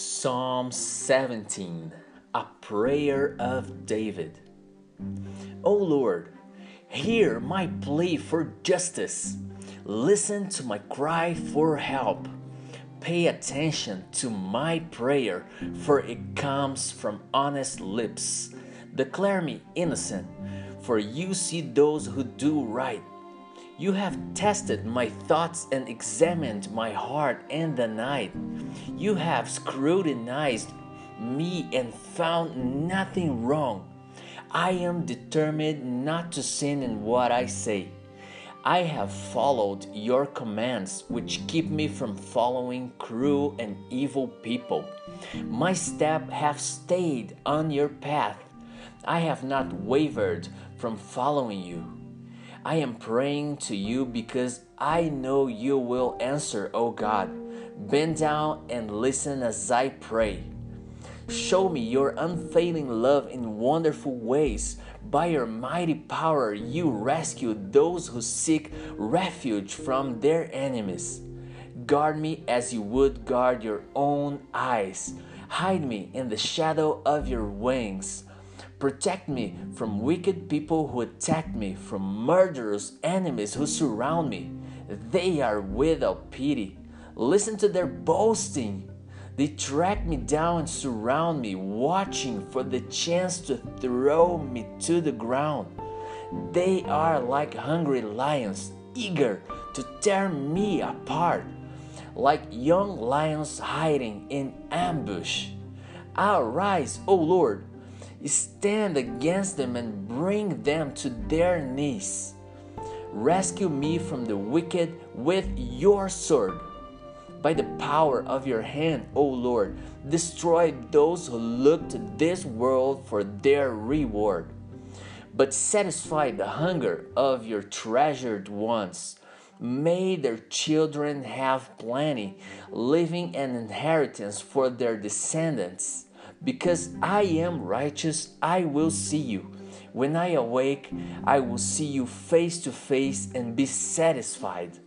Psalm 17 A Prayer of David. O Lord, hear my plea for justice. Listen to my cry for help. Pay attention to my prayer, for it comes from honest lips. Declare me innocent, for you see those who do right. You have tested my thoughts and examined my heart in the night. You have scrutinized me and found nothing wrong. I am determined not to sin in what I say. I have followed your commands, which keep me from following cruel and evil people. My step have stayed on your path. I have not wavered from following you. I am praying to you because I know you will answer, O God. Bend down and listen as I pray. Show me your unfailing love in wonderful ways. By your mighty power, you rescue those who seek refuge from their enemies. Guard me as you would guard your own eyes. Hide me in the shadow of your wings. Protect me from wicked people who attack me, from murderous enemies who surround me. They are without pity. Listen to their boasting. They track me down and surround me, watching for the chance to throw me to the ground. They are like hungry lions, eager to tear me apart, like young lions hiding in ambush. Arise, O Lord stand against them and bring them to their knees. Rescue me from the wicked with your sword. By the power of your hand, O Lord, destroy those who look to this world for their reward. But satisfy the hunger of your treasured ones. May their children have plenty, leaving an inheritance for their descendants. Because I am righteous, I will see you. When I awake, I will see you face to face and be satisfied.